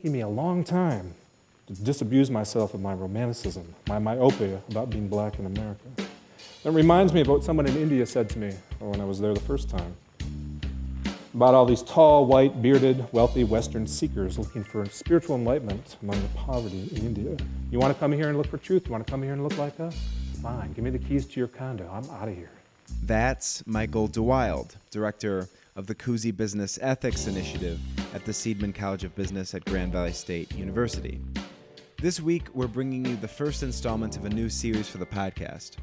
taking me a long time to disabuse myself of my romanticism, my myopia about being black in America. It reminds me of what someone in India said to me when I was there the first time about all these tall, white, bearded, wealthy Western seekers looking for spiritual enlightenment among the poverty in India. You want to come here and look for truth? You want to come here and look like us? Fine, give me the keys to your condo. I'm out of here. That's Michael DeWilde, director of the Koeze Business Ethics Initiative at the Seidman College of Business at Grand Valley State University. This week, we're bringing you the first installment of a new series for the podcast.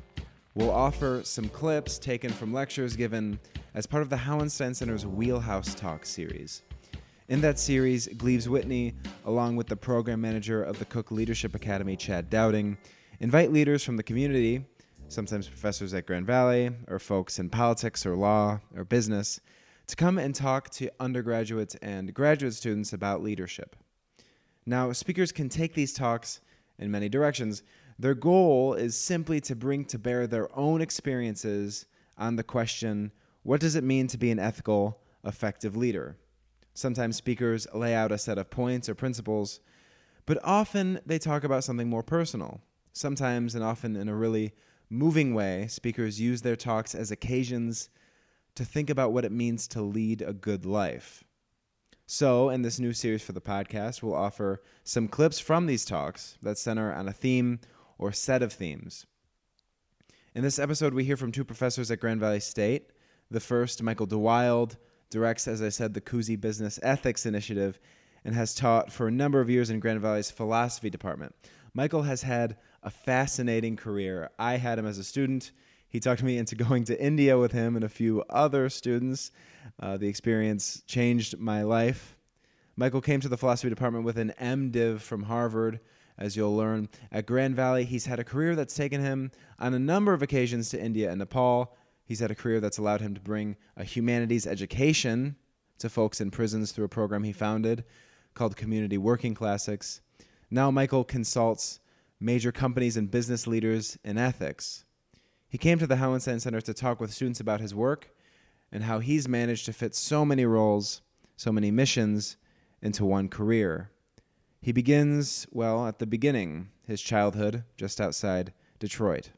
We'll offer some clips taken from lectures given as part of the Hauenstein Center's Wheelhouse Talk series. In that series, Gleaves Whitney, along with the program manager of the Cook Leadership Academy, Chad Dowding, invite leaders from the community, sometimes professors at Grand Valley, or folks in politics or law or business, to come and talk to undergraduates and graduate students about leadership. Now, speakers can take these talks in many directions. Their goal is simply to bring to bear their own experiences on the question what does it mean to be an ethical, effective leader? Sometimes speakers lay out a set of points or principles, but often they talk about something more personal. Sometimes, and often in a really moving way, speakers use their talks as occasions to think about what it means to lead a good life. So, in this new series for the podcast, we'll offer some clips from these talks that center on a theme or set of themes. In this episode, we hear from two professors at Grand Valley State the first, Michael DeWilde, directs, as I said, the Koeze Business Ethics Initiative and has taught for a number of years in Grand Valley's philosophy department. Michael has had a fascinating career. I had him as a student. He talked me into going to India with him and a few other students. Uh, the experience changed my life. Michael came to the philosophy department with an MDiv from Harvard, as you'll learn. At Grand Valley, he's had a career that's taken him on a number of occasions to India and Nepal. He's had a career that's allowed him to bring a humanities education to folks in prisons through a program he founded called Community Working Classics. Now, Michael consults major companies and business leaders in ethics. He came to the Hauenstein Center to talk with students about his work and how he's managed to fit so many roles, so many missions into one career. He begins, well, at the beginning, his childhood just outside Detroit.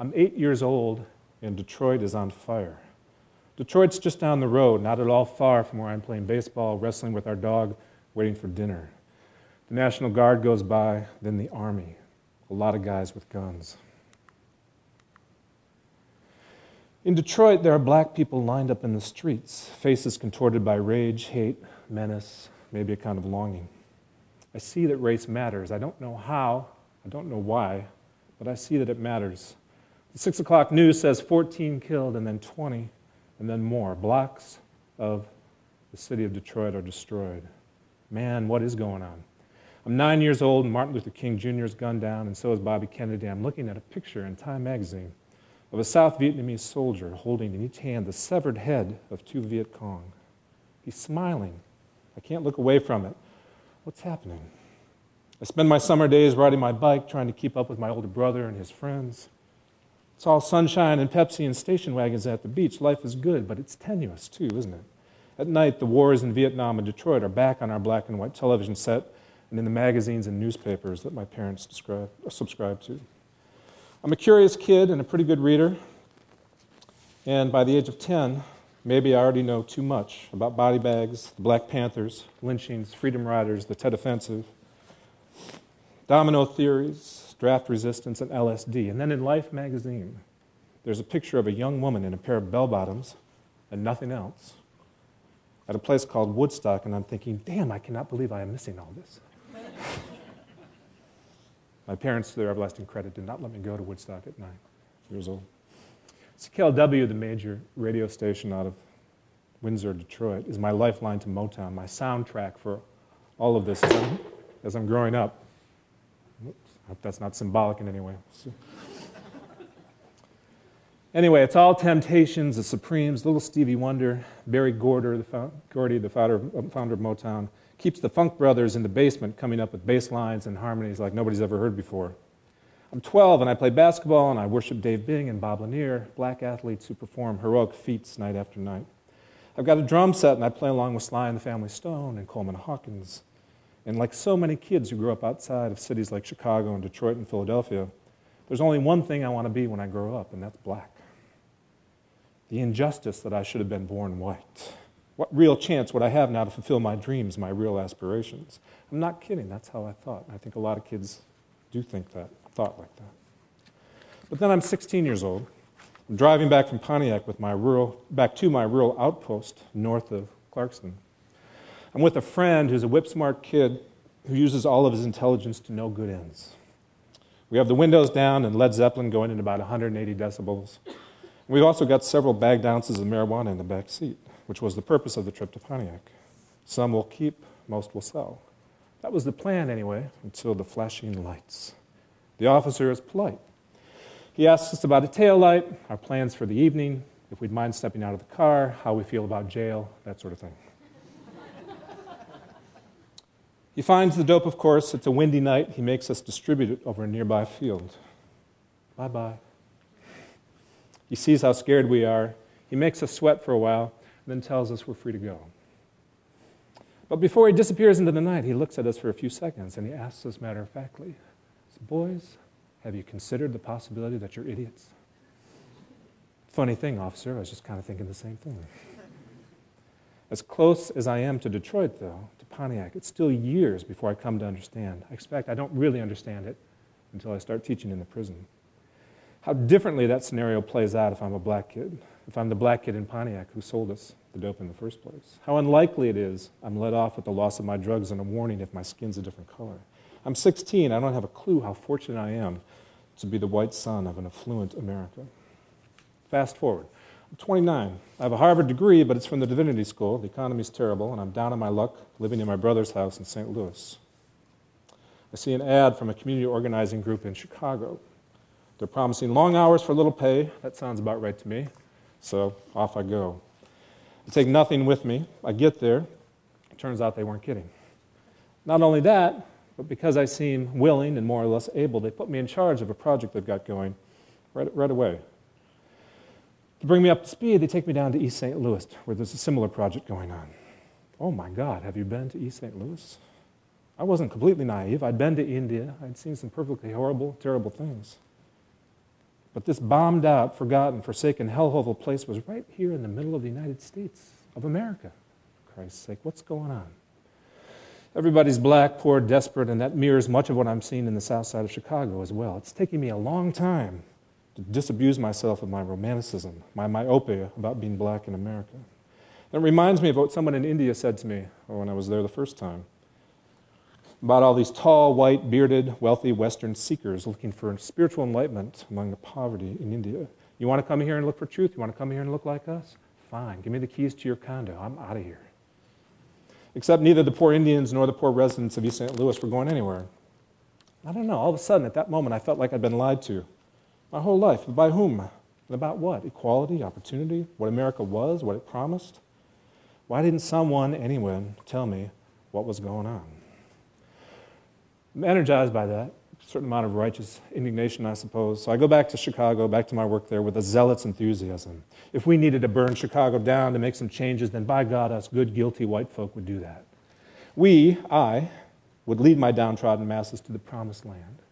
I'm eight years old and Detroit is on fire. Detroit's just down the road, not at all far from where I'm playing baseball, wrestling with our dog, waiting for dinner. The National Guard goes by, then the Army. A lot of guys with guns. In Detroit, there are black people lined up in the streets, faces contorted by rage, hate, menace, maybe a kind of longing. I see that race matters. I don't know how, I don't know why, but I see that it matters. The 6 o'clock news says 14 killed and then 20 and then more. Blocks of the city of Detroit are destroyed. Man, what is going on? I'm nine years old and Martin Luther King Jr. is gunned down, and so is Bobby Kennedy. I'm looking at a picture in Time magazine of a South Vietnamese soldier holding in each hand the severed head of two Viet Cong. He's smiling. I can't look away from it. What's happening? I spend my summer days riding my bike, trying to keep up with my older brother and his friends. It's all sunshine and Pepsi and station wagons at the beach. Life is good, but it's tenuous too, isn't it? At night, the wars in Vietnam and Detroit are back on our black and white television set and in the magazines and newspapers that my parents subscribe to. I'm a curious kid and a pretty good reader, and by the age of 10, maybe I already know too much about body bags, the Black Panthers, lynchings, Freedom Riders, the Tet Offensive, domino theories, draft resistance, and LSD. And then in Life magazine, there's a picture of a young woman in a pair of bell bottoms and nothing else at a place called Woodstock, and I'm thinking, damn, I cannot believe I am missing all this. My parents, to their everlasting credit, did not let me go to Woodstock at nine years old. CKLW, the major radio station out of Windsor, Detroit, is my lifeline to Motown, my soundtrack for all of this as I'm, as I'm growing up. I hope that's not symbolic in any way. anyway, it's all temptations, the Supremes, little Stevie Wonder, Berry Gordy, the, Gordy, the founder, founder of Motown, keeps the Funk Brothers in the basement coming up with bass lines and harmonies like nobody's ever heard before. I'm 12 and I play basketball and I worship Dave Bing and Bob Lanier, black athletes who perform heroic feats night after night. I've got a drum set and I play along with Sly and the Family Stone and Coleman Hawkins. And like so many kids who grow up outside of cities like Chicago and Detroit and Philadelphia, there's only one thing I want to be when I grow up, and that's black. The injustice that I should have been born white. What real chance would I have now to fulfill my dreams, my real aspirations? I'm not kidding, that's how I thought. I think a lot of kids do think that, thought like that. But then I'm 16 years old. I'm driving back from Pontiac with my rural, back to my rural outpost north of Clarkston. I'm with a friend who's a whip smart kid who uses all of his intelligence to no good ends. We have the windows down and Led Zeppelin going at about 180 decibels. We've also got several bagged ounces of marijuana in the back seat which was the purpose of the trip to Pontiac. Some will keep, most will sell. That was the plan, anyway, until the flashing lights. The officer is polite. He asks us about a tail light, our plans for the evening, if we'd mind stepping out of the car, how we feel about jail, that sort of thing. he finds the dope, of course. It's a windy night. He makes us distribute it over a nearby field. Bye bye. He sees how scared we are. He makes us sweat for a while then tells us we're free to go. But before he disappears into the night, he looks at us for a few seconds and he asks us matter of factly, Boys, have you considered the possibility that you're idiots? Funny thing, officer, I was just kind of thinking the same thing. As close as I am to Detroit, though, to Pontiac, it's still years before I come to understand. I expect I don't really understand it until I start teaching in the prison. How differently that scenario plays out if I'm a black kid if I'm the black kid in Pontiac who sold us the dope in the first place. How unlikely it is I'm let off with the loss of my drugs and a warning if my skin's a different color. I'm 16. I don't have a clue how fortunate I am to be the white son of an affluent America. Fast forward. I'm 29. I have a Harvard degree, but it's from the Divinity School. The economy's terrible, and I'm down on my luck living in my brother's house in St. Louis. I see an ad from a community organizing group in Chicago. They're promising long hours for little pay. That sounds about right to me. So off I go. I take nothing with me. I get there. It turns out they weren't kidding. Not only that, but because I seem willing and more or less able, they put me in charge of a project they've got going right, right away. To bring me up to speed, they take me down to East St. Louis, where there's a similar project going on. Oh my God, have you been to East St. Louis? I wasn't completely naive. I'd been to India. I'd seen some perfectly horrible, terrible things. But this bombed out, forgotten, forsaken hellhole of place was right here in the middle of the United States of America. For Christ's sake, what's going on? Everybody's black, poor, desperate, and that mirrors much of what I'm seeing in the south side of Chicago as well. It's taking me a long time to disabuse myself of my romanticism, my myopia about being black in America. It reminds me of what someone in India said to me when I was there the first time about all these tall, white, bearded, wealthy Western seekers looking for spiritual enlightenment among the poverty in India. You want to come here and look for truth? You want to come here and look like us? Fine, give me the keys to your condo. I'm out of here. Except neither the poor Indians nor the poor residents of East St. Louis were going anywhere. I don't know. All of a sudden, at that moment, I felt like I'd been lied to. My whole life. By whom? And about what? Equality, opportunity, what America was, what it promised? Why didn't someone, anyone, tell me what was going on? I'm energized by that, a certain amount of righteous indignation, I suppose. So I go back to Chicago, back to my work there with a zealot's enthusiasm. If we needed to burn Chicago down to make some changes, then by God, us good, guilty white folk would do that. We, I, would lead my downtrodden masses to the promised land.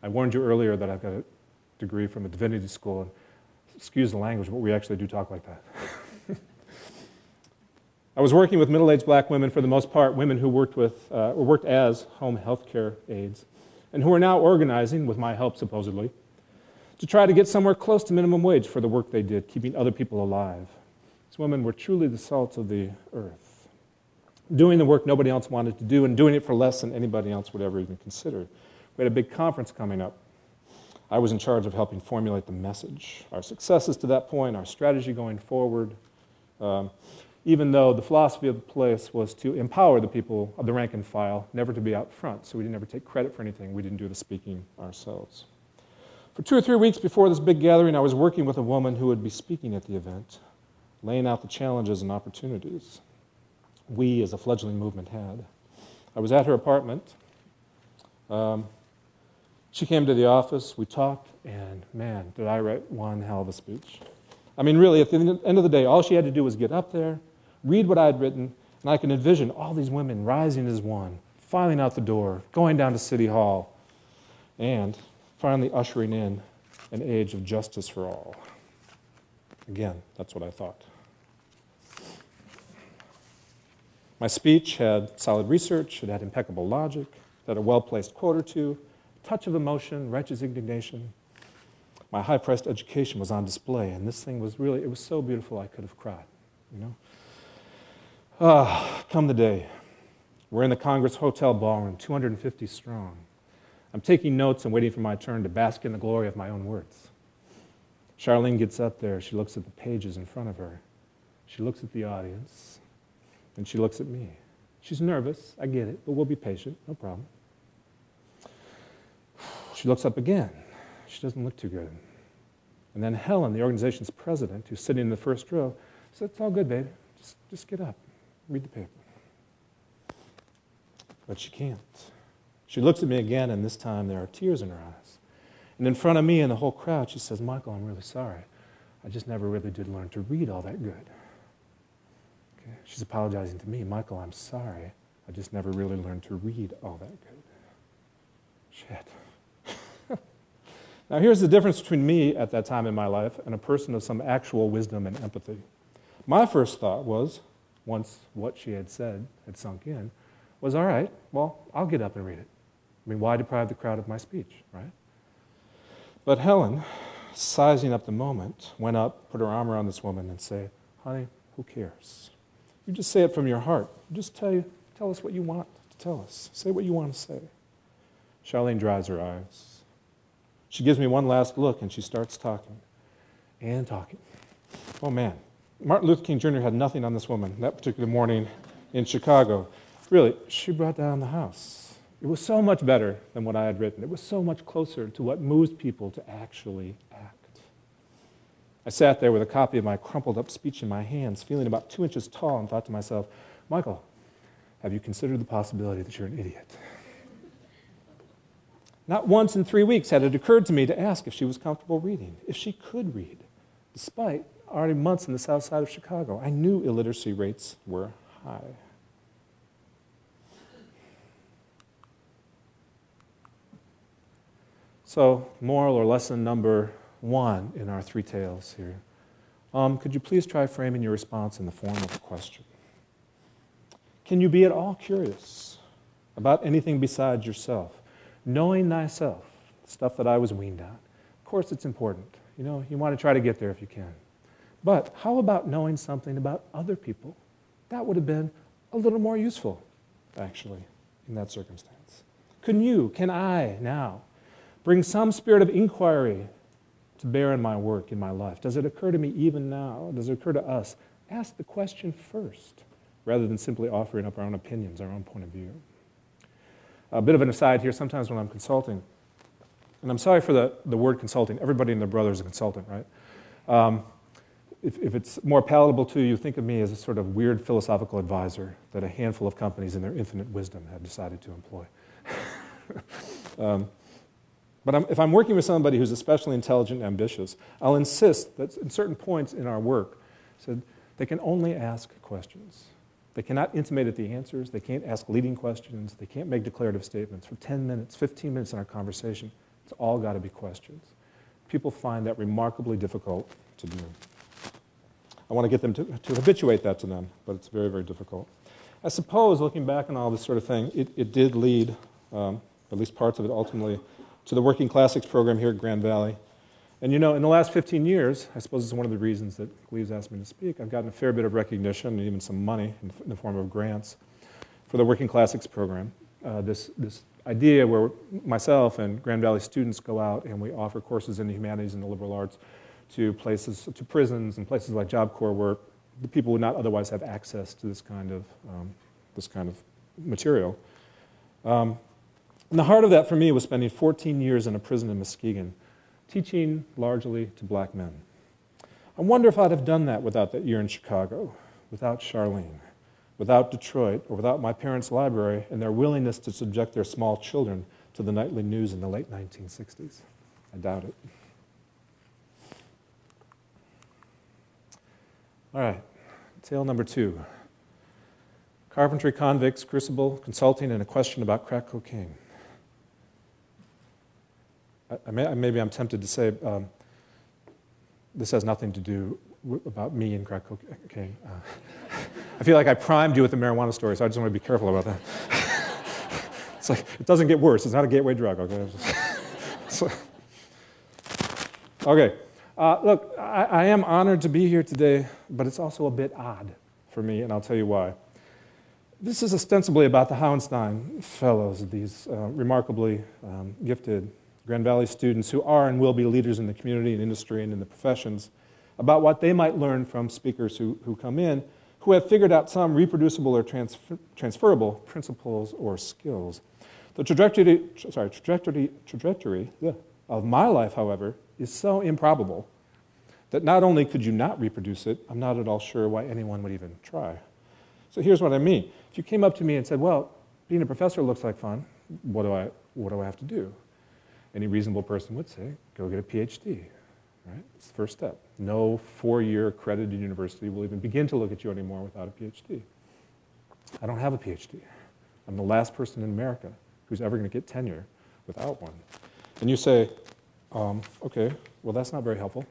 I warned you earlier that I've got a degree from a divinity school, excuse the language, but we actually do talk like that. I was working with middle aged black women, for the most part, women who worked, with, uh, or worked as home health care aides, and who are now organizing, with my help supposedly, to try to get somewhere close to minimum wage for the work they did, keeping other people alive. These women were truly the salt of the earth, doing the work nobody else wanted to do, and doing it for less than anybody else would ever even consider. We had a big conference coming up. I was in charge of helping formulate the message, our successes to that point, our strategy going forward. Um, even though the philosophy of the place was to empower the people of the rank and file, never to be out front. So we didn't ever take credit for anything. We didn't do the speaking ourselves. For two or three weeks before this big gathering, I was working with a woman who would be speaking at the event, laying out the challenges and opportunities we as a fledgling movement had. I was at her apartment. Um, she came to the office, we talked, and man, did I write one hell of a speech. I mean, really, at the end of the day, all she had to do was get up there, read what I had written, and I can envision all these women rising as one, filing out the door, going down to City Hall, and finally ushering in an age of justice for all. Again, that's what I thought. My speech had solid research, it had impeccable logic, it had a well placed quote or two, touch of emotion, righteous indignation. My high priced education was on display, and this thing was really, it was so beautiful I could have cried, you know? Ah, come the day. We're in the Congress Hotel ballroom, 250 strong. I'm taking notes and waiting for my turn to bask in the glory of my own words. Charlene gets up there. She looks at the pages in front of her. She looks at the audience. And she looks at me. She's nervous. I get it, but we'll be patient. No problem. She looks up again. She doesn't look too good. And then Helen, the organization's president, who's sitting in the first row, says, It's all good, babe. Just, just get up. Read the paper. But she can't. She looks at me again, and this time there are tears in her eyes. And in front of me and the whole crowd, she says, Michael, I'm really sorry. I just never really did learn to read all that good. Okay? She's apologizing to me. Michael, I'm sorry. I just never really learned to read all that good. Shit. now, here's the difference between me at that time in my life and a person of some actual wisdom and empathy. My first thought was, once what she had said had sunk in, was all right, well, I'll get up and read it. I mean, why deprive the crowd of my speech, right? But Helen, sizing up the moment, went up, put her arm around this woman, and said, Honey, who cares? You just say it from your heart. Just tell, you, tell us what you want to tell us. Say what you want to say. Charlene dries her eyes. She gives me one last look and she starts talking and talking. Oh man, Martin Luther King Jr. had nothing on this woman that particular morning in Chicago. Really, she brought down the house. It was so much better than what I had written. It was so much closer to what moves people to actually act. I sat there with a copy of my crumpled up speech in my hands, feeling about two inches tall, and thought to myself, Michael, have you considered the possibility that you're an idiot? Not once in three weeks had it occurred to me to ask if she was comfortable reading, if she could read, despite already months in the south side of Chicago. I knew illiteracy rates were high. So, moral or lesson number one in our three tales here. Um, could you please try framing your response in the form of a question? Can you be at all curious about anything besides yourself? Knowing thyself, stuff that I was weaned on. Of course, it's important. You know, you want to try to get there if you can. But how about knowing something about other people? That would have been a little more useful, actually, in that circumstance. Can you, can I now Bring some spirit of inquiry to bear in my work, in my life. Does it occur to me even now? Does it occur to us? Ask the question first, rather than simply offering up our own opinions, our own point of view. A bit of an aside here sometimes when I'm consulting, and I'm sorry for the, the word consulting, everybody and their brother is a consultant, right? Um, if, if, it's more palatable to you, think of me as a sort of weird philosophical advisor that a handful of companies in their infinite wisdom have decided to employ. um, but I'm, if I'm working with somebody who's especially intelligent and ambitious, I'll insist that in certain points in our work, said they can only ask questions. They cannot intimate at the answers. They can't ask leading questions. They can't make declarative statements. For 10 minutes, 15 minutes in our conversation, it's all got to be questions. People find that remarkably difficult to do. I want to get them to, to habituate that to them, but it's very, very difficult. I suppose, looking back on all this sort of thing, it, it did lead, um, at least parts of it ultimately, to the Working Classics program here at Grand Valley. And you know, in the last 15 years, I suppose it's one of the reasons that Gleaves asked me to speak, I've gotten a fair bit of recognition and even some money in the form of grants for the Working Classics program. Uh, this, this idea where myself and Grand Valley students go out and we offer courses in the humanities and the liberal arts to places, to prisons and places like Job Corps where the people would not otherwise have access to this kind of, um, this kind of material. Um, and the heart of that for me was spending 14 years in a prison in Muskegon, teaching largely to black men. I wonder if I'd have done that without that year in Chicago, without Charlene, without Detroit, or without my parents' library and their willingness to subject their small children to the nightly news in the late 1960s. I doubt it. All right, tale number two Carpentry convicts, crucible, consulting, and a question about crack cocaine. I, I may, maybe I'm tempted to say um, this has nothing to do about me and crack cocaine. Uh, I feel like I primed you with the marijuana story, so I just want to be careful about that. it's like, it doesn't get worse. It's not a gateway drug, okay? so, okay. Uh, look, I, I am honored to be here today, but it's also a bit odd for me, and I'll tell you why. This is ostensibly about the Hauenstein Fellows, these uh, remarkably um, gifted Grand Valley students who are and will be leaders in the community and industry and in the professions, about what they might learn from speakers who, who come in who have figured out some reproducible or transfer, transferable principles or skills. The trajectory, sorry, trajectory, trajectory of my life, however, is so improbable that not only could you not reproduce it, I'm not at all sure why anyone would even try. So here's what I mean. If you came up to me and said, Well, being a professor looks like fun, what do I, what do I have to do? Any reasonable person would say, Go get a PhD. Right? It's the first step. No four year accredited university will even begin to look at you anymore without a PhD. I don't have a PhD. I'm the last person in America who's ever going to get tenure without one. And you say, um, okay, well, that's not very helpful.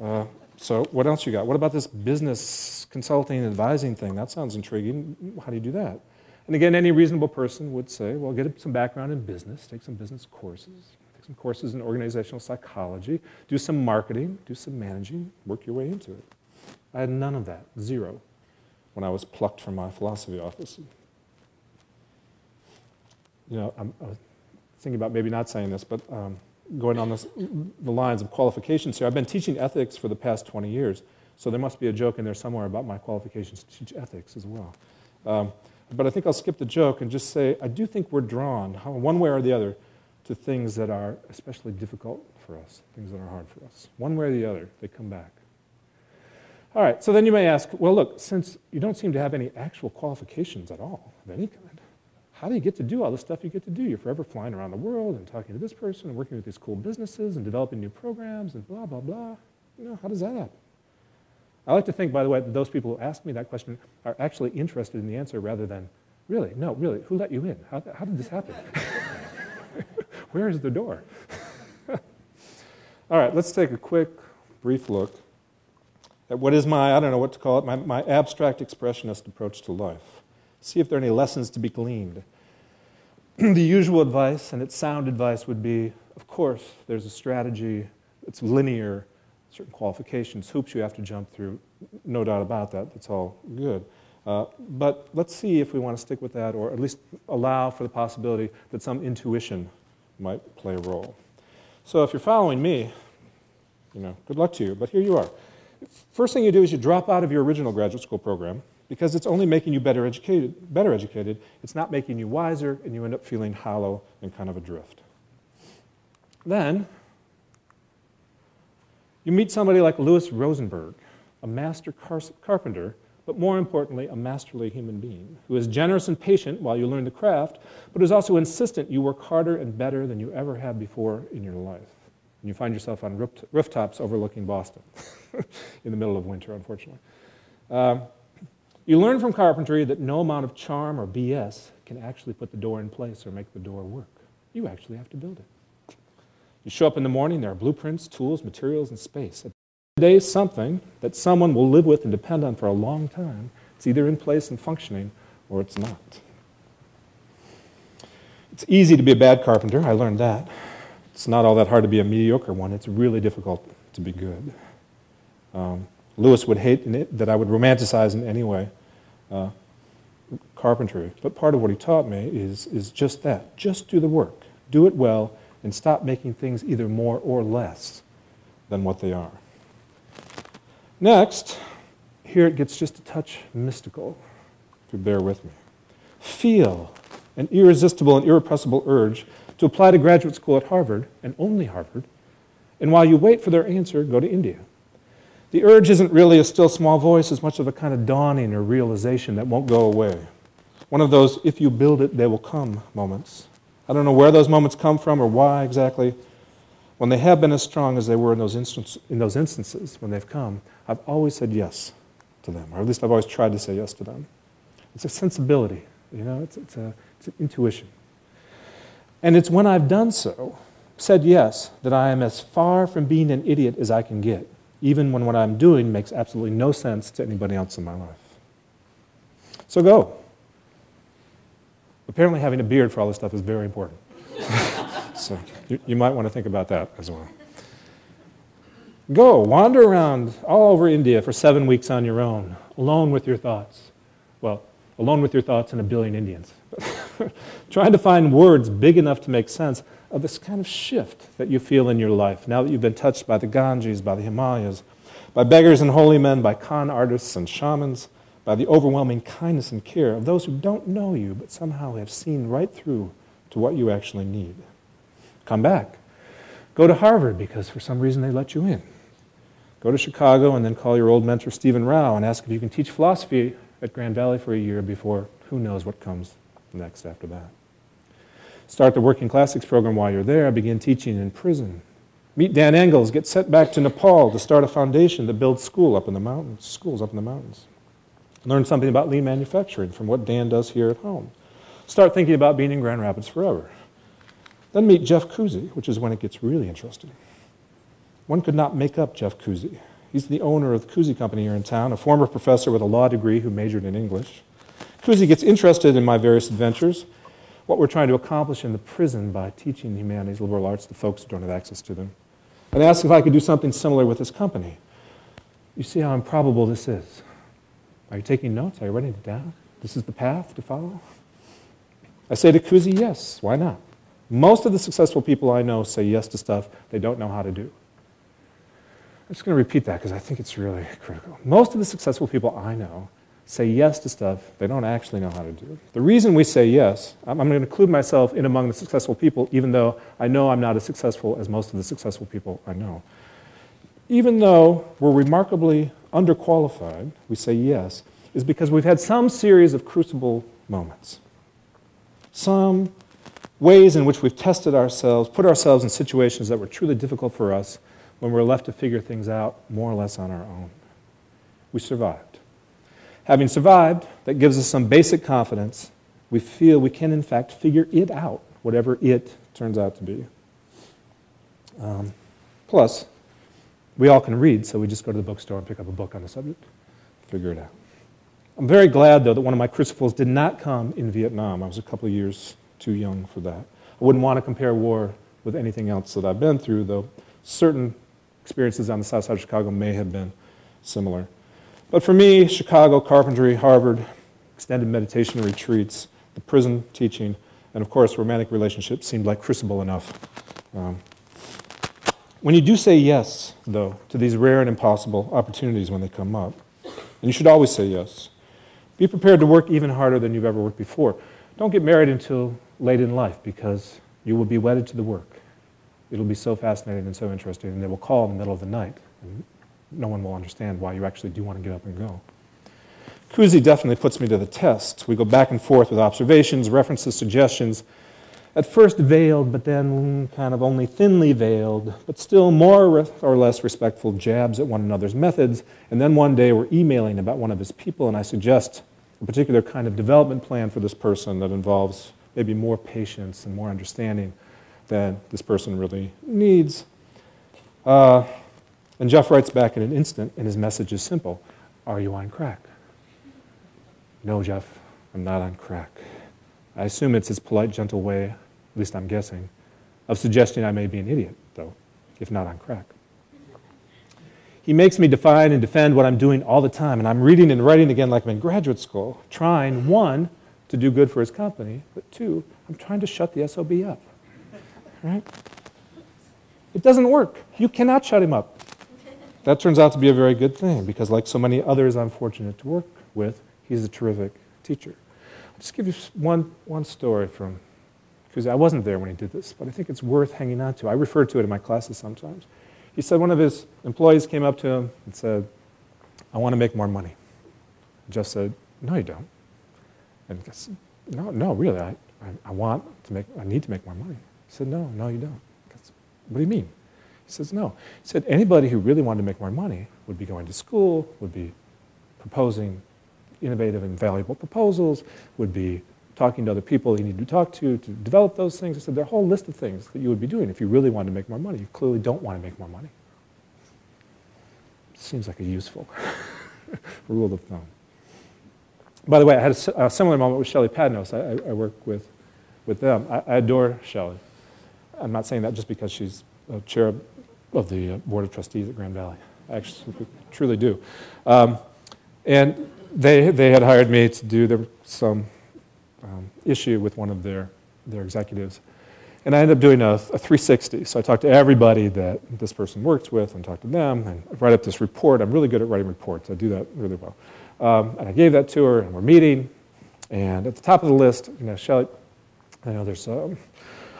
Uh, so, what else you got? What about this business consulting and advising thing? That sounds intriguing. How do you do that? And again, any reasonable person would say, well, get some background in business, take some business courses, take some courses in organizational psychology, do some marketing, do some managing, work your way into it. I had none of that, zero, when I was plucked from my philosophy office. You know, I'm, I was thinking about maybe not saying this, but um, going on this, the lines of qualifications here. I've been teaching ethics for the past 20 years, so there must be a joke in there somewhere about my qualifications to teach ethics as well. Um, but I think I'll skip the joke and just say I do think we're drawn, one way or the other, to things that are especially difficult for us, things that are hard for us. One way or the other, they come back. All right, so then you may ask, well, look, since you don't seem to have any actual qualifications at all of any kind, how do you get to do all the stuff you get to do? You're forever flying around the world and talking to this person and working with these cool businesses and developing new programs and blah, blah, blah. You know, how does that happen? I like to think, by the way, that those people who ask me that question are actually interested in the answer rather than, really, no, really, who let you in? How, how did this happen? Where is the door? all right, let's take a quick, brief look at what is my, I don't know what to call it, my, my abstract expressionist approach to life see if there are any lessons to be gleaned. the usual advice, and it's sound advice, would be of course, there's a strategy, it's linear, certain qualifications, hoops you have to jump through, no doubt about that, that's all good. Uh, but let's see if we want to stick with that or at least allow for the possibility that some intuition might play a role. So if you're following me, you know, good luck to you, but here you are. First thing you do is you drop out of your original graduate school program because it's only making you better educated, better educated. It's not making you wiser, and you end up feeling hollow and kind of adrift. Then, you meet somebody like Louis Rosenberg, a master car- carpenter, but more importantly, a masterly human being who is generous and patient while you learn the craft, but is also insistent you work harder and better than you ever have before in your life. And you find yourself on rooftops overlooking Boston in the middle of winter, unfortunately. Um, you learn from carpentry that no amount of charm or BS can actually put the door in place or make the door work. You actually have to build it. You show up in the morning, there are blueprints, tools, materials, and space. Today, something that someone will live with and depend on for a long time. It's either in place and functioning or it's not. It's easy to be a bad carpenter, I learned that. It's not all that hard to be a mediocre one, it's really difficult to be good. Um, Lewis would hate that I would romanticize in any way uh, carpentry. But part of what he taught me is, is just that just do the work, do it well, and stop making things either more or less than what they are. Next, here it gets just a touch mystical, if you bear with me. Feel an irresistible and irrepressible urge to apply to graduate school at Harvard, and only Harvard, and while you wait for their answer, go to India. The urge isn't really a still small voice as much of a kind of dawning or realization that won't go away. One of those, if you build it, they will come moments. I don't know where those moments come from or why exactly. When they have been as strong as they were in those, instance, in those instances, when they've come, I've always said yes to them, or at least I've always tried to say yes to them. It's a sensibility, you know, it's, it's, a, it's an intuition. And it's when I've done so, said yes, that I am as far from being an idiot as I can get, even when what I'm doing makes absolutely no sense to anybody else in my life. So go. Apparently, having a beard for all this stuff is very important. so you, you might want to think about that as well. Go, wander around all over India for seven weeks on your own, alone with your thoughts. Well, alone with your thoughts and a billion Indians. Trying to find words big enough to make sense of this kind of shift that you feel in your life now that you've been touched by the Ganges, by the Himalayas, by beggars and holy men, by con artists and shamans, by the overwhelming kindness and care of those who don't know you but somehow have seen right through to what you actually need. Come back. Go to Harvard because for some reason they let you in. Go to Chicago and then call your old mentor Stephen Rowe and ask if you can teach philosophy at Grand Valley for a year before who knows what comes next after that. Start the Working Classics program while you're there. Begin teaching in prison. Meet Dan Engels. Get sent back to Nepal to start a foundation that builds school up in the mountains, schools up in the mountains. Learn something about lean manufacturing from what Dan does here at home. Start thinking about being in Grand Rapids forever. Then meet Jeff Koeze, which is when it gets really interesting. One could not make up Jeff Koeze. He's the owner of the Koeze Company here in town, a former professor with a law degree who majored in English. Koeze gets interested in my various adventures, what we're trying to accomplish in the prison by teaching the humanities, liberal arts to folks who don't have access to them, and asks if I could do something similar with his company. You see how improbable this is. Are you taking notes? Are you writing it down? This is the path to follow? I say to Koeze, yes, why not? Most of the successful people I know say yes to stuff they don't know how to do. I'm just going to repeat that because I think it's really critical. Most of the successful people I know say yes to stuff they don't actually know how to do. The reason we say yes, I'm, I'm going to include myself in among the successful people, even though I know I'm not as successful as most of the successful people I know. Even though we're remarkably underqualified, we say yes, is because we've had some series of crucible moments. Some ways in which we've tested ourselves, put ourselves in situations that were truly difficult for us when we're left to figure things out more or less on our own. We survived. Having survived, that gives us some basic confidence. We feel we can, in fact, figure it out, whatever it turns out to be. Um, plus, we all can read, so we just go to the bookstore and pick up a book on the subject, figure it out. I'm very glad, though, that one of my crucibles did not come in Vietnam. I was a couple of years too young for that. I wouldn't want to compare war with anything else that I've been through, though certain experiences on the south side of Chicago may have been similar. But for me, Chicago, carpentry, Harvard, extended meditation retreats, the prison teaching, and of course, romantic relationships seemed like crucible enough. Um, when you do say yes, though, to these rare and impossible opportunities when they come up, and you should always say yes, be prepared to work even harder than you've ever worked before. Don't get married until late in life because you will be wedded to the work. It'll be so fascinating and so interesting, and they will call in the middle of the night. No one will understand why you actually do want to get up and go. Koeze definitely puts me to the test. We go back and forth with observations, references, suggestions, at first veiled, but then kind of only thinly veiled, but still more or less respectful jabs at one another's methods. And then one day we're emailing about one of his people, and I suggest a particular kind of development plan for this person that involves maybe more patience and more understanding than this person really needs. Uh, and Jeff writes back in an instant, and his message is simple Are you on crack? No, Jeff, I'm not on crack. I assume it's his polite, gentle way, at least I'm guessing, of suggesting I may be an idiot, though, if not on crack. He makes me define and defend what I'm doing all the time, and I'm reading and writing again like I'm in graduate school, trying, one, to do good for his company, but two, I'm trying to shut the SOB up. Right? It doesn't work. You cannot shut him up. That turns out to be a very good thing because, like so many others I'm fortunate to work with, he's a terrific teacher. I'll just give you one, one story from, because I wasn't there when he did this, but I think it's worth hanging on to. I refer to it in my classes sometimes. He said one of his employees came up to him and said, I want to make more money. Jeff said, No, you don't. And he said, No, no, really, I, I, I want to make, I need to make more money. He said, No, no, you don't. Said, what do you mean? He says, No. He said, Anybody who really wanted to make more money would be going to school, would be proposing innovative and valuable proposals, would be talking to other people you need to talk to to develop those things. I said, there are a whole list of things that you would be doing if you really wanted to make more money. You clearly don't want to make more money. Seems like a useful rule of thumb. By the way, I had a, a similar moment with Shelley Padnos. I, I, I, work with, with them. I, I adore Shelley. I'm not saying that just because she's a chair of the uh, Board of Trustees at Grand Valley. I actually truly do. Um, and they, they had hired me to do some um, issue with one of their, their executives. And I ended up doing a, a, 360. So I talked to everybody that this person works with and talked to them and I write up this report. I'm really good at writing reports. I do that really well. Um, and I gave that to her and we're meeting. And at the top of the list, you know, Shelley, you know, there's, um,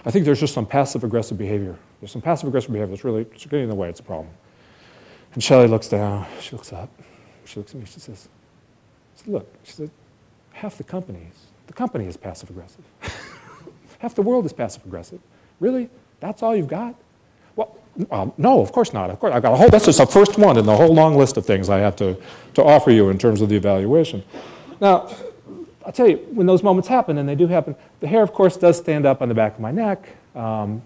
I think there's just some passive aggressive behavior. There's some passive aggressive behavior that's really getting in the way. It's a problem. And Shelley looks down. She looks up. She looks at me. She says, look, she said, half the companies the company is passive aggressive. Half the world is passive aggressive. Really? That's all you've got? Well, um, no, of course not. Of course, I've got a whole, that's just the first one in the whole long list of things I have to, to offer you in terms of the evaluation. Now, I'll tell you, when those moments happen, and they do happen, the hair, of course, does stand up on the back of my neck. Um,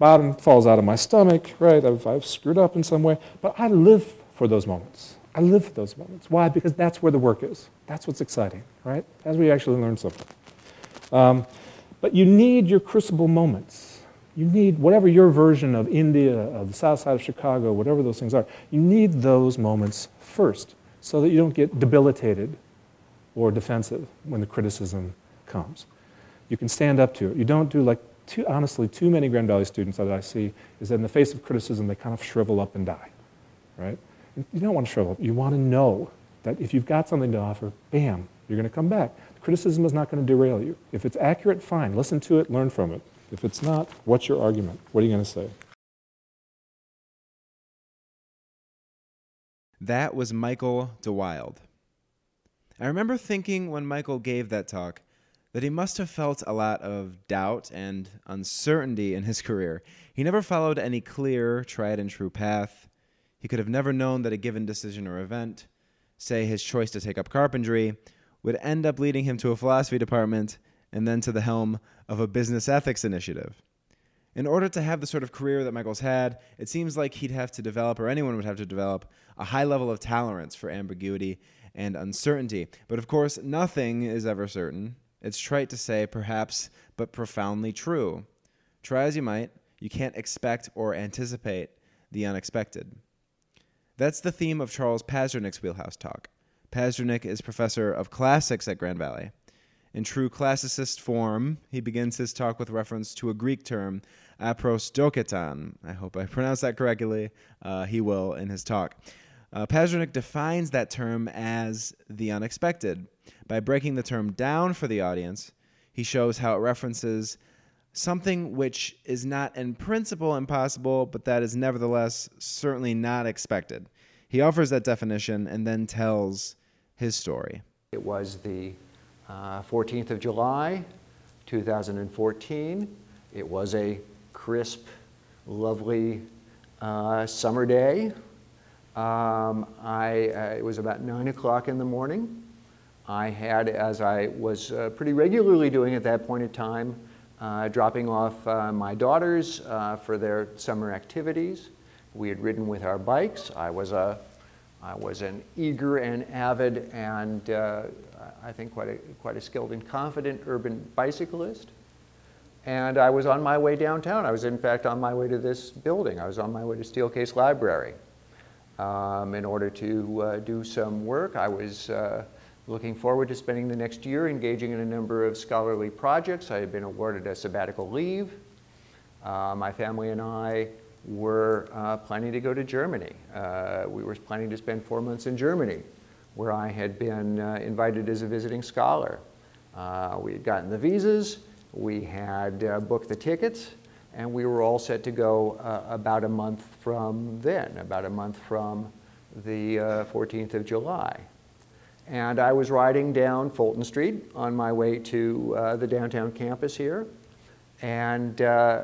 bottom falls out of my stomach, right? I've, I've screwed up in some way. But I live for those moments. I live for those moments. Why? Because that's where the work is. That's what's exciting, right? That's where you actually learn something. Um, but you need your crucible moments. You need whatever your version of India, of the south side of Chicago, whatever those things are, you need those moments first so that you don't get debilitated or defensive when the criticism comes. You can stand up to it. You don't do like, too, honestly, too many Grand Valley students that I see is that in the face of criticism, they kind of shrivel up and die, right? You don't want to shrivel up. You want to know that if you've got something to offer, bam, you're going to come back. Criticism is not going to derail you. If it's accurate, fine. Listen to it, learn from it. If it's not, what's your argument? What are you going to say? That was Michael DeWilde. I remember thinking when Michael gave that talk that he must have felt a lot of doubt and uncertainty in his career. He never followed any clear, tried and true path. He could have never known that a given decision or event, say his choice to take up carpentry, would end up leading him to a philosophy department and then to the helm of a business ethics initiative. In order to have the sort of career that Michael's had, it seems like he'd have to develop, or anyone would have to develop, a high level of tolerance for ambiguity and uncertainty. But of course, nothing is ever certain. It's trite to say, perhaps, but profoundly true. Try as you might, you can't expect or anticipate the unexpected. That's the theme of Charles Pazdernik's Wheelhouse Talk. Pazdernik is professor of classics at Grand Valley. In true classicist form, he begins his talk with reference to a Greek term, aprosdoketon. I hope I pronounced that correctly. Uh, he will in his talk. Uh, Pazdernik defines that term as the unexpected. By breaking the term down for the audience, he shows how it references something which is not in principle impossible, but that is nevertheless certainly not expected. He offers that definition and then tells his story. It was the uh, 14th of July, 2014. It was a crisp, lovely uh, summer day. Um, I, uh, it was about 9 o'clock in the morning. I had, as I was uh, pretty regularly doing at that point in time, uh, dropping off uh, my daughters uh, for their summer activities. We had ridden with our bikes. I was, a, I was an eager and avid and uh, I think quite a, quite a skilled and confident urban bicyclist. And I was on my way downtown. I was, in fact, on my way to this building. I was on my way to Steelcase Library um, in order to uh, do some work. I was Looking forward to spending the next year engaging in a number of scholarly projects. I had been awarded a sabbatical leave. Uh, my family and I were uh, planning to go to Germany. Uh, we were planning to spend four months in Germany, where I had been uh, invited as a visiting scholar. Uh, we had gotten the visas, we had uh, booked the tickets, and we were all set to go about a month from then, about a month from the 14th of July. And I was riding down Fulton Street on my way to uh, the downtown campus here and uh,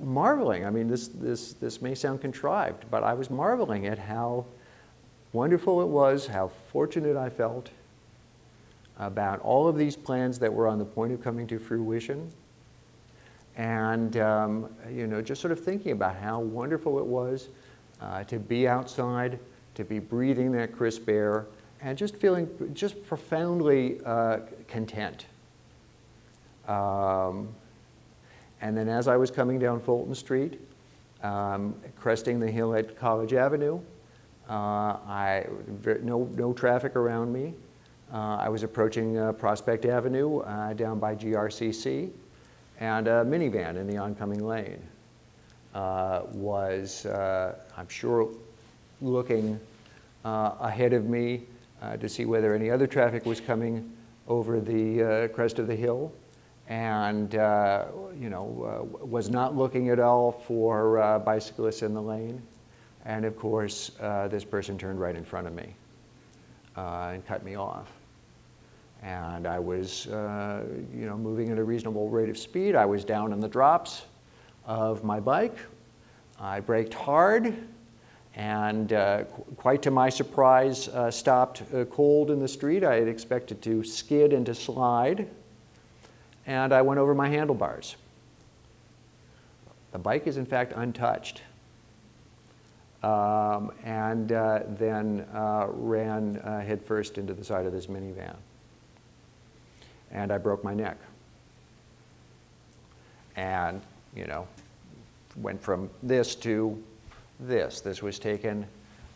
marveling. I mean, this, this, this may sound contrived, but I was marveling at how wonderful it was, how fortunate I felt about all of these plans that were on the point of coming to fruition. And, um, you know, just sort of thinking about how wonderful it was uh, to be outside, to be breathing that crisp air, and just feeling just profoundly uh, content. Um, and then as I was coming down Fulton Street, um, cresting the hill at College Avenue, uh, I, no, no traffic around me. Uh, I was approaching uh, Prospect Avenue uh, down by GRCC, and a minivan in the oncoming lane uh, was, uh, I'm sure, looking ahead of me to see whether any other traffic was coming over the crest of the hill and uh, you know uh, was not looking at all for uh, bicyclists in the lane. And of course, uh, this person turned right in front of me uh, and cut me off. And I was, uh, you know, moving at a reasonable rate of speed. I was down in the drops of my bike. I braked hard, and qu quite to my surprise, stopped cold in the street. I had expected to skid and to slide and I went over my handlebars. The bike is in fact untouched. Um, and uh, then uh, ran uh, headfirst into the side of this minivan. And I broke my neck. And, you know, went from this to this. This was taken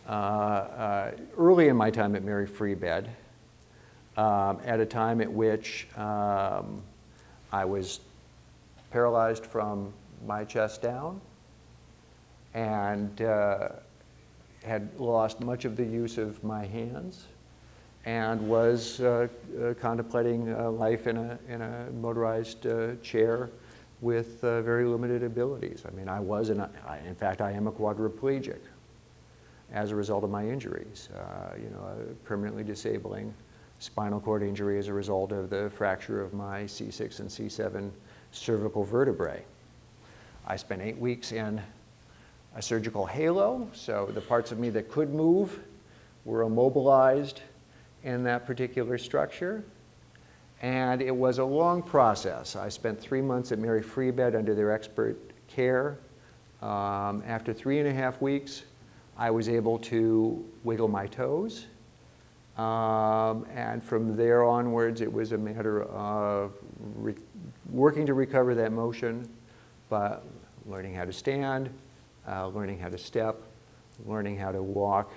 uh, uh, early in my time at Mary Free Bed, um, at a time at which um, I was paralyzed from my chest down and uh, had lost much of the use of my hands and was uh, uh, contemplating life in a, in a motorized uh, chair with uh, very limited abilities. I mean, I was, in, in fact, I am a quadriplegic as a result of my injuries, uh, you know, permanently disabling spinal cord injury as a result of the fracture of my C6 and C7 cervical vertebrae. I spent eight weeks in a surgical halo, so the parts of me that could move were immobilized in that particular structure. And it was a long process. I spent three months at Mary Free Bed under their expert care. Um, after three and a half weeks, I was able to wiggle my toes um, and from there onwards, it was a matter of working to recover that motion, but learning how to stand, uh, learning how to step, learning how to walk,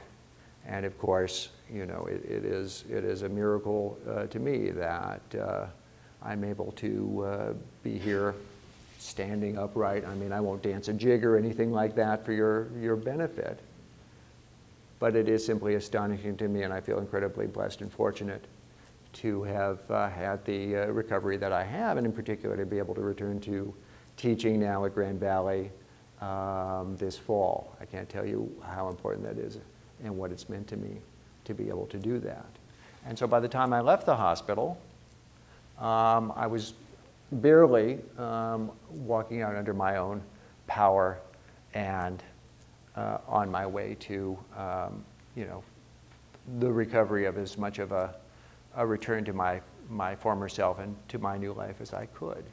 and of course, you know, it, it is it is a miracle uh, to me that uh, I'm able to uh, be here, standing upright. I mean, I won't dance a jig or anything like that for your your benefit, but it is simply astonishing to me, and I feel incredibly blessed and fortunate to have uh, had the uh, recovery that I have, and in particular to be able to return to teaching now at Grand Valley um, this fall. I can't tell you how important that is and what it's meant to me to be able to do that. And so by the time I left the hospital, um, I was barely um, walking out under my own power and uh, on my way to, um, you know, the recovery of as much of a, a return to my, my former self and to my new life as I could.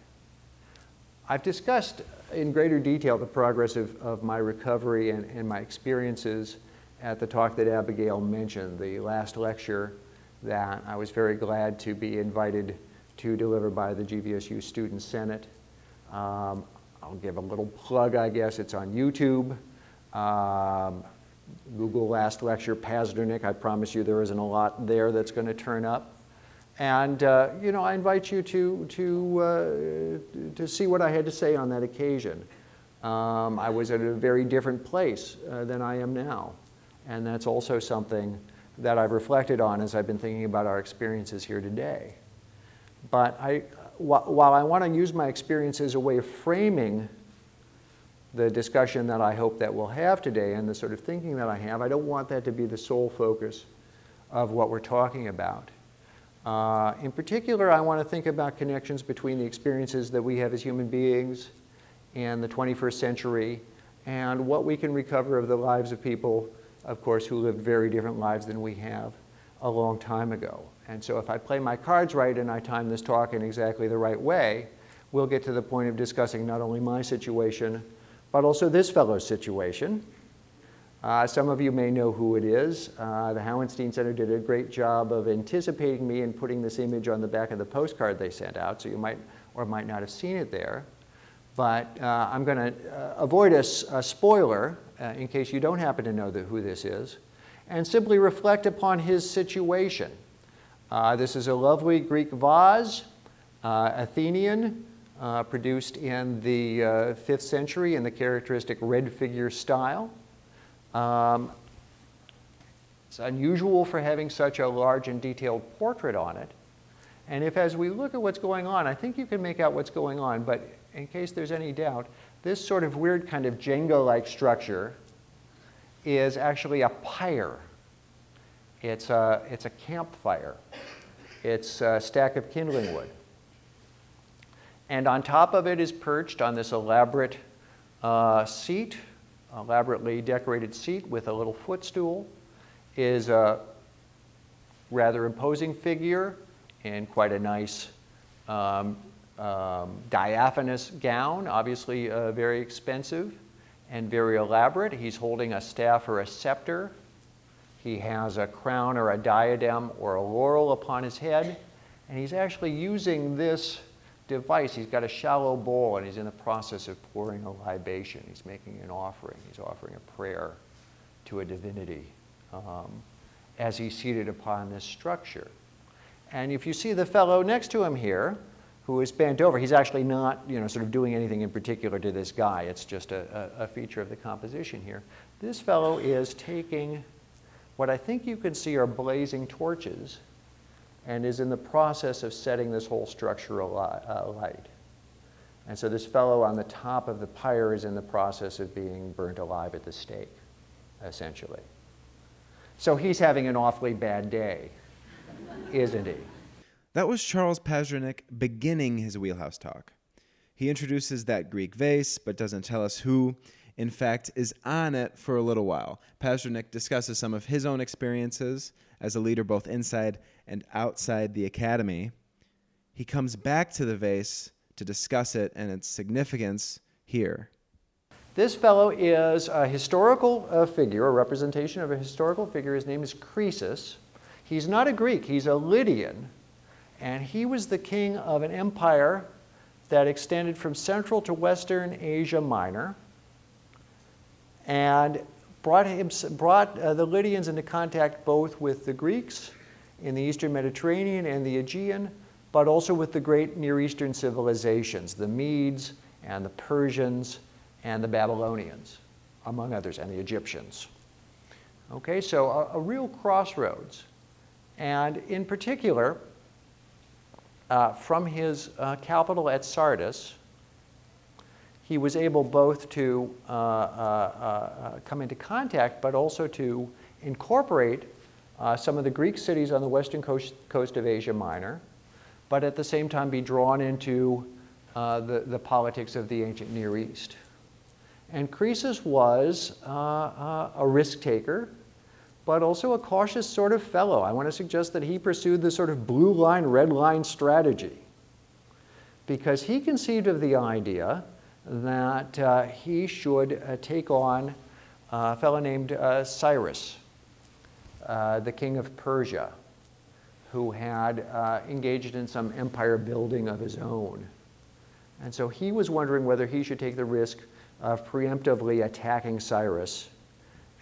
I've discussed in greater detail the progress of, of my recovery and, and my experiences at the talk that Abigail mentioned, the last lecture that I was very glad to be invited to deliver by the GVSU Student Senate. Um, I'll give a little plug, I guess. It's on YouTube. Um, Google last lecture, Pazdernik, I promise you there isn't a lot there that's going to turn up. And, uh, you know, I invite you to, to, uh, to see what I had to say on that occasion. Um, I was at a very different place uh, than I am now. And that's also something that I've reflected on as I've been thinking about our experiences here today. But I, while I want to use my experience as a way of framing the discussion that I hope that we'll have today and the sort of thinking that I have, I don't want that to be the sole focus of what we're talking about. Uh, in particular, I want to think about connections between the experiences that we have as human beings in the 21st century and what we can recover of the lives of people, of course, who lived very different lives than we have a long time ago. And so if I play my cards right and I time this talk in exactly the right way, we'll get to the point of discussing not only my situation, but also this fellow's situation. Uh, some of you may know who it is. Uh, the Hauenstein Center did a great job of anticipating me and putting this image on the back of the postcard they sent out, so you might or might not have seen it there. But uh, I'm going to uh, avoid a, a spoiler uh, in case you don't happen to know the, who this is, and simply reflect upon his situation. Uh, this is a lovely Greek vase, Athenian, produced in the 5th century in the characteristic red figure style. Um, it's unusual for having such a large and detailed portrait on it. And if, as we look at what's going on, I think you can make out what's going on, but in case there's any doubt, this sort of weird kind of Jenga like structure is actually a pyre. It's a, it's a campfire, it's a stack of kindling wood. And on top of it is perched on this elaborate uh, seat elaborately decorated seat with a little footstool is a rather imposing figure in quite a nice um, um, diaphanous gown, obviously uh, very expensive and very elaborate. He's holding a staff or a scepter. He has a crown or a diadem or a laurel upon his head. And he's actually using this device. He's got a shallow bowl and he's in the process of pouring a libation. He's making an offering. He's offering a prayer to a divinity um, as he's seated upon this structure. And if you see the fellow next to him here, who is bent over, he's actually not, you know, sort of doing anything in particular to this guy. It's just a, a, feature of the composition here. This fellow is taking what I think you can see are blazing torches and is in the process of setting this whole structure alight. Uh, and so this fellow on the top of the pyre is in the process of being burnt alive at the stake, essentially. So he's having an awfully bad day, isn't he? That was Charles Pazdernik beginning his wheelhouse talk. He introduces that Greek vase, but doesn't tell us who, in fact, is on it for a little while. Pazdernik discusses some of his own experiences as a leader both inside and outside the academy. He comes back to the vase to discuss it and its significance here. This fellow is a historical uh, figure, a representation of a historical figure. His name is Croesus. He's not a Greek, he's a Lydian. And he was the king of an empire that extended from central to western Asia Minor and brought, him, brought uh, the Lydians into contact both with the Greeks in the Eastern Mediterranean and the Aegean, but also with the great Near Eastern civilizations, the Medes and the Persians and the Babylonians, among others, and the Egyptians. Okay, so a, a real crossroads. And in particular, uh, from his uh, capital at Sardis, he was able both to uh, uh, uh, come into contact, but also to incorporate uh, some of the Greek cities on the western coast, coast, of Asia Minor, but at the same time be drawn into uh, the, the politics of the ancient Near East. And Croesus was uh, uh, a risk taker, but also a cautious sort of fellow. I want to suggest that he pursued the sort of blue line, red line strategy because he conceived of the idea that uh, he should uh, take on a fellow named Cyrus uh, the king of Persia, who had uh, engaged in some empire building of his own. And so he was wondering whether he should take the risk of preemptively attacking Cyrus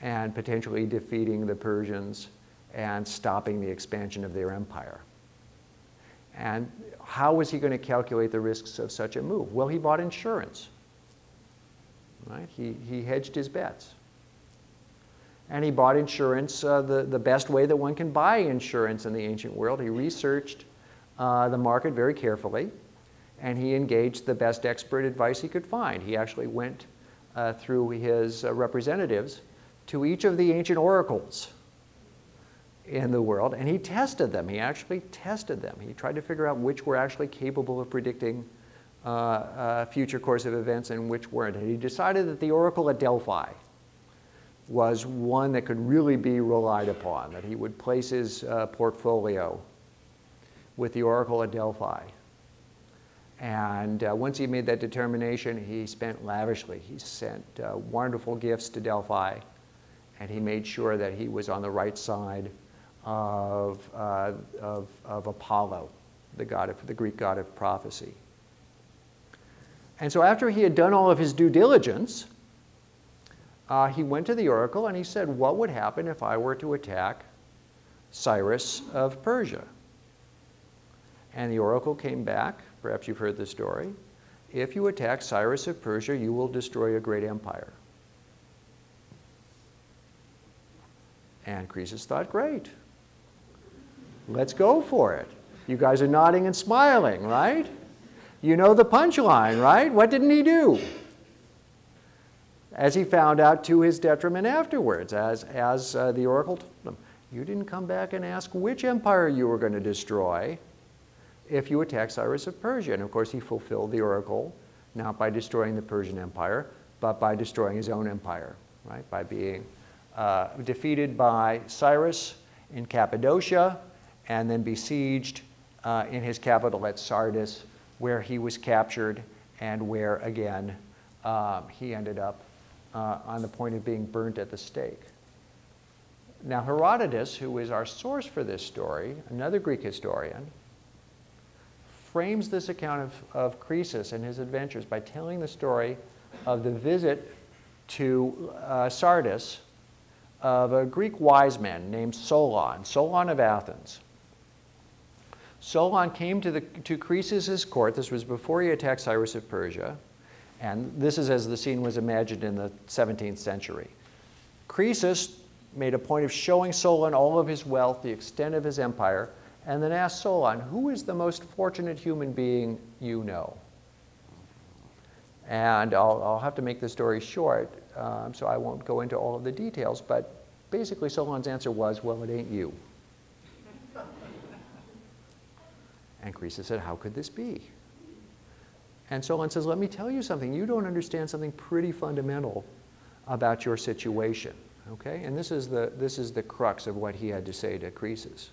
and potentially defeating the Persians and stopping the expansion of their empire. And how was he going to calculate the risks of such a move? Well, he bought insurance. Right? He, he hedged his bets and he bought insurance uh, the, the best way that one can buy insurance in the ancient world. He researched uh, the market very carefully, and he engaged the best expert advice he could find. He actually went uh, through his uh, representatives to each of the ancient oracles in the world, and he tested them. He actually tested them. He tried to figure out which were actually capable of predicting uh, uh, future course of events and which weren't. And he decided that the oracle at Delphi, was one that could really be relied upon, that he would place his uh, portfolio with the oracle at Delphi. And uh, once he made that determination, he spent lavishly. He sent uh, wonderful gifts to Delphi, and he made sure that he was on the right side of, uh, of, of Apollo, the, god of, the Greek god of prophecy. And so after he had done all of his due diligence, uh, he went to the oracle and he said, What would happen if I were to attack Cyrus of Persia? And the oracle came back, perhaps you've heard the story. If you attack Cyrus of Persia, you will destroy a great empire. And Croesus thought, Great. Let's go for it. You guys are nodding and smiling, right? You know the punchline, right? What didn't he do? As he found out to his detriment afterwards, as, as uh, the oracle told him, you didn't come back and ask which empire you were going to destroy if you attack Cyrus of Persia. And of course, he fulfilled the oracle, not by destroying the Persian Empire, but by destroying his own empire, right? By being uh, defeated by Cyrus in Cappadocia and then besieged uh, in his capital at Sardis, where he was captured and where, again, um, he ended up uh, on the point of being burnt at the stake. Now, Herodotus, who is our source for this story, another Greek historian, frames this account of, of Croesus and his adventures by telling the story of the visit to uh, Sardis of a Greek wise man named Solon, Solon of Athens. Solon came to, the, to Croesus' court. This was before he attacked Cyrus of Persia. And this is as the scene was imagined in the 17th century. Croesus made a point of showing Solon all of his wealth, the extent of his empire, and then asked Solon, Who is the most fortunate human being you know? And I'll, I'll have to make the story short, um, so I won't go into all of the details, but basically Solon's answer was, Well, it ain't you. And Croesus said, How could this be? And Solon says, Let me tell you something. You don't understand something pretty fundamental about your situation. Okay? And this is the, this is the crux of what he had to say to Croesus.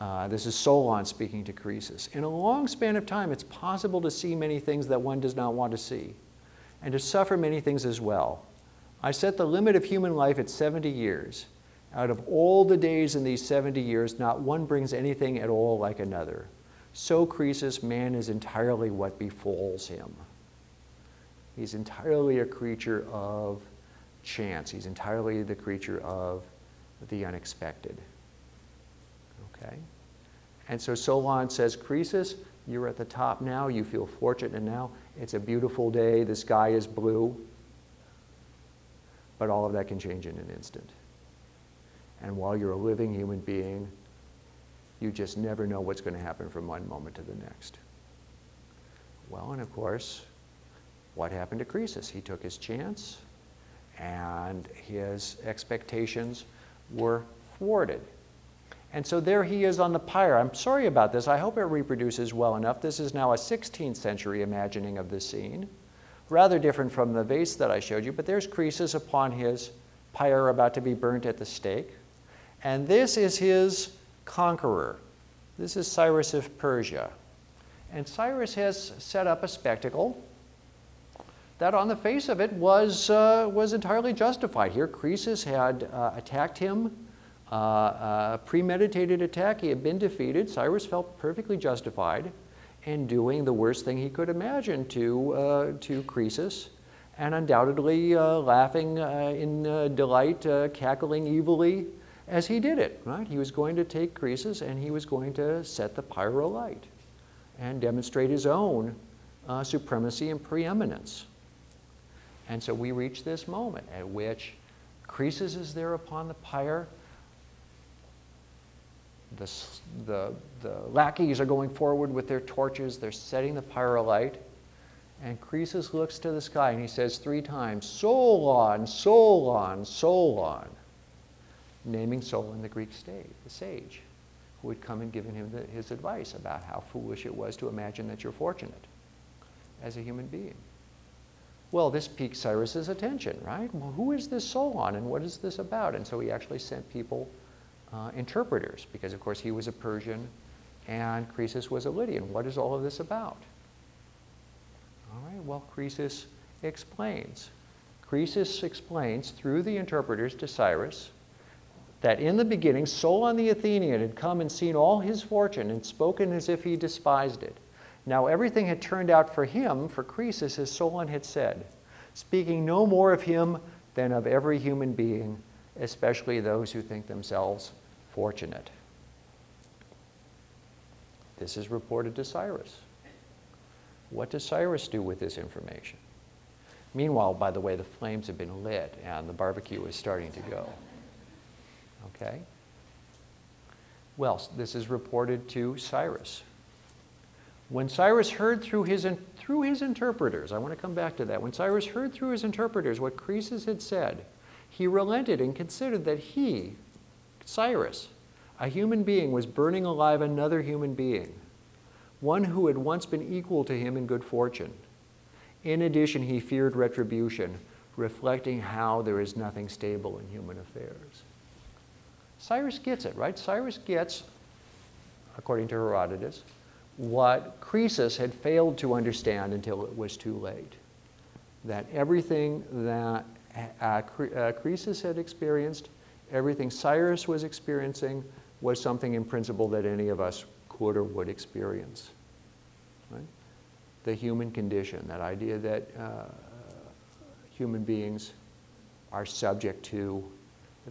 Uh, this is Solon speaking to Croesus. In a long span of time, it's possible to see many things that one does not want to see, and to suffer many things as well. I set the limit of human life at 70 years. Out of all the days in these 70 years, not one brings anything at all like another so Croesus, man is entirely what befalls him. He's entirely a creature of chance. He's entirely the creature of the unexpected. Okay? And so Solon says, Croesus, you're at the top now. You feel fortunate and now. It's a beautiful day. The sky is blue. But all of that can change in an instant. And while you're a living human being, you just never know what's going to happen from one moment to the next. Well, and of course, what happened to Croesus? He took his chance, and his expectations were thwarted. And so there he is on the pyre. I'm sorry about this. I hope it reproduces well enough. This is now a 16th century imagining of the scene. Rather different from the vase that I showed you, but there's Croesus upon his pyre about to be burnt at the stake. And this is his conqueror. This is Cyrus of Persia. And Cyrus has set up a spectacle that, on the face of it, was, uh, was entirely justified. Here, Croesus had uh, attacked him, uh, a premeditated attack. He had been defeated. Cyrus felt perfectly justified in doing the worst thing he could imagine to, uh, to Croesus, and undoubtedly uh, laughing uh, in delight, cackling evilly as he did it, right? He was going to take Croesus and he was going to set the pyre alight and demonstrate his own uh, supremacy and preeminence. And so we reach this moment at which Croesus is there upon the pyre. The, the, the lackeys are going forward with their torches. They're setting the pyre alight. And Croesus looks to the sky and he says three times, Solon, Solon, Solon naming Solon the Greek stage, the sage, who had come and given him the, his advice about how foolish it was to imagine that you're fortunate as a human being. Well, this piqued Cyrus's attention, right? Well, who is this Solon and what is this about? And so he actually sent people, uh, interpreters, because of course he was a Persian and Croesus was a Lydian. What is all of this about? All right, well, Croesus explains. Croesus explains through the interpreters to Cyrus that in the beginning Solon the Athenian had come and seen all his fortune and spoken as if he despised it. Now everything had turned out for him, for Croesus, as Solon had said, speaking no more of him than of every human being, especially those who think themselves fortunate. This is reported to Cyrus. What does Cyrus do with this information? Meanwhile, by the way, the flames have been lit and the barbecue is starting to go. Okay? Well, this is reported to Cyrus. When Cyrus heard through his, through his interpreters, I want to come back to that. When Cyrus heard through his interpreters what Croesus had said, he relented and considered that he, Cyrus, a human being, was burning alive another human being, one who had once been equal to him in good fortune. In addition, he feared retribution, reflecting how there is nothing stable in human affairs. Cyrus gets it, right? Cyrus gets, according to Herodotus, what Croesus had failed to understand until it was too late. That everything that uh, uh, Croesus had experienced, everything Cyrus was experiencing, was something in principle that any of us could or would experience. Right? The human condition, that idea that uh, human beings are subject to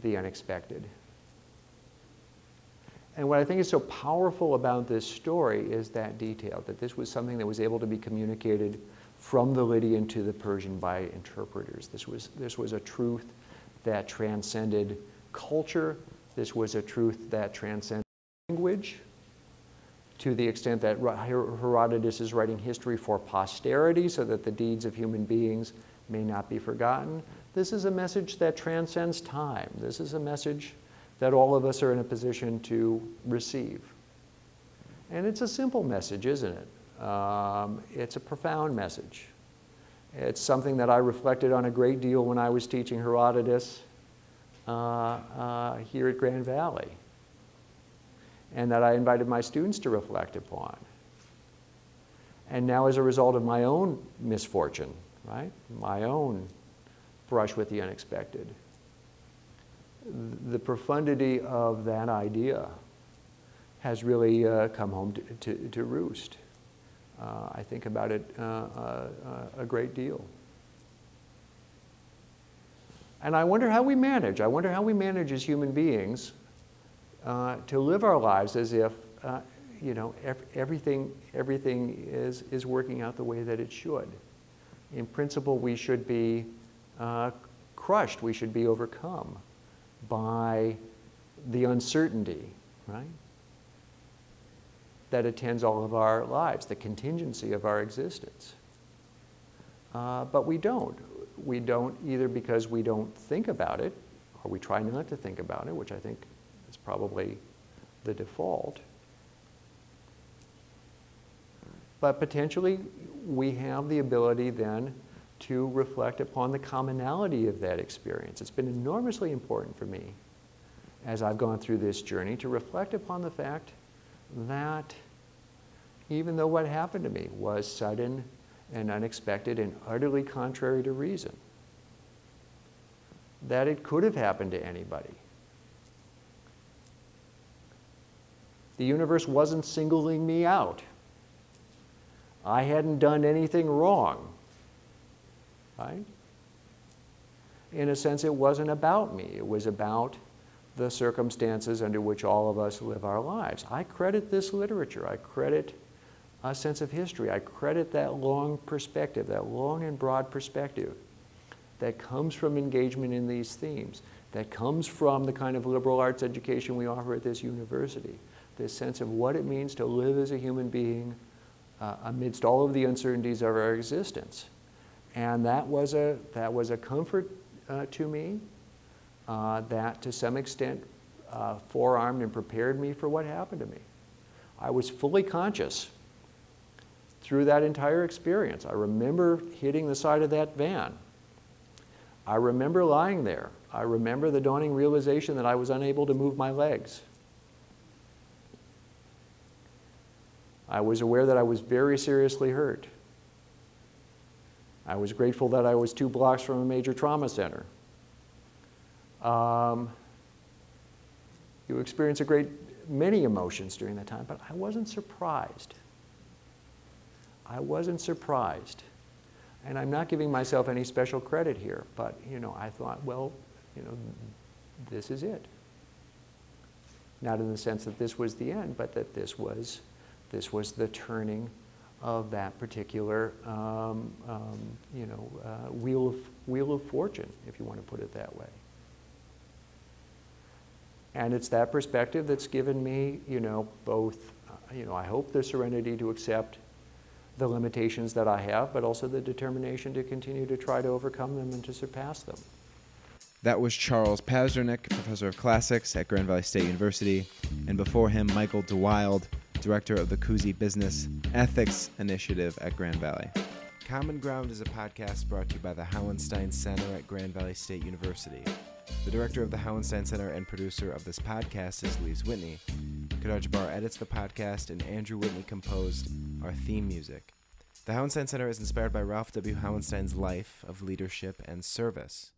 the unexpected. And what I think is so powerful about this story is that detail, that this was something that was able to be communicated from the Lydian to the Persian by interpreters. This was, this was a truth that transcended culture. This was a truth that transcended language to the extent that Herodotus is writing history for posterity so that the deeds of human beings may not be forgotten. This is a message that transcends time. This is a message that all of us are in a position to receive. And it's a simple message, isn't it? Um, it's a profound message. It's something that I reflected on a great deal when I was teaching Herodotus here at Grand Valley, and that I invited my students to reflect upon. And now, as a result of my own misfortune, right, my own brush with the unexpected, the profundity of that idea has really uh, come home to, to, to roost. Uh, I think about it uh, uh, a great deal. And I wonder how we manage. I wonder how we manage as human beings uh, to live our lives as if, uh, you know, everything, everything is, is working out the way that it should. In principle, we should be crushed. We should be overcome by the uncertainty, right? That attends all of our lives, the contingency of our existence. Uh, but we don't. We don't either because we don't think about it, or we try not to think about it, which I think is probably the default. But potentially, we have the ability then to reflect upon the commonality of that experience. It's been enormously important for me as I've gone through this journey to reflect upon the fact that even though what happened to me was sudden and unexpected and utterly contrary to reason, that it could have happened to anybody. The universe wasn't singling me out. I hadn't done anything wrong right? In a sense, it wasn't about me. It was about the circumstances under which all of us live our lives. I credit this literature. I credit a sense of history. I credit that long perspective, that long and broad perspective that comes from engagement in these themes, that comes from the kind of liberal arts education we offer at this university, this sense of what it means to live as a human being uh, amidst all of the uncertainties of our existence. And that was a, that was a comfort uh, to me uh, that to some extent uh, forearmed and prepared me for what happened to me. I was fully conscious through that entire experience. I remember hitting the side of that van. I remember lying there. I remember the dawning realization that I was unable to move my legs. I was aware that I was very seriously hurt. I was grateful that I was two blocks from a major trauma center. Um, you experience a great many emotions during that time, but I wasn't surprised. I wasn't surprised. And I'm not giving myself any special credit here, but you know, I thought, well, you know, this is it. Not in the sense that this was the end, but that this was, this was the turning of that particular, um, um, you know, uh, wheel of wheel of fortune, if you want to put it that way. And it's that perspective that's given me, you know, both, uh, you know, I hope the serenity to accept the limitations that I have, but also the determination to continue to try to overcome them and to surpass them. That was Charles Pazdernik, professor of classics at Grand Valley State University, and before him, Michael DeWilde, director of the Koeze Business Ethics Initiative at Grand Valley. Common Ground is a podcast brought to you by the Hauenstein Center at Grand Valley State University. The director of the Hauenstein Center and producer of this podcast is Gleaves Whitney. Kadar Jabbar edits the podcast, and Andrew Whitney composed our theme music. The Hauenstein Center is inspired by Ralph W. Hauenstein's life of leadership and service.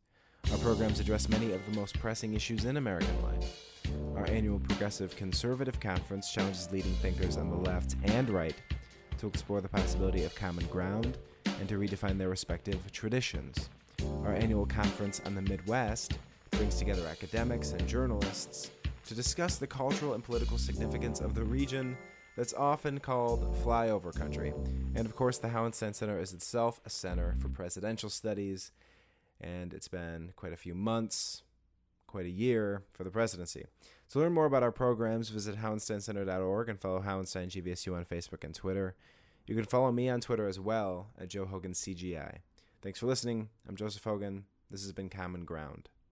Our programs address many of the most pressing issues in American life. Our annual Progressive Conservative Conference challenges leading thinkers on the left and right to explore the possibility of common ground and to redefine their respective traditions. Our annual conference on the Midwest brings together academics and journalists to discuss the cultural and political significance of the region that's often called flyover country. And of course, the Hauenstein Center is itself a center for presidential studies, and it's been quite a few months, quite a year for the presidency. To learn more about our programs, visit hauensteincenter.org and follow Hauenstein GVSU on Facebook and Twitter. You can follow me on Twitter as well at Joe Hogan CGI. Thanks for listening. I'm Joseph Hogan. This has been Common Ground.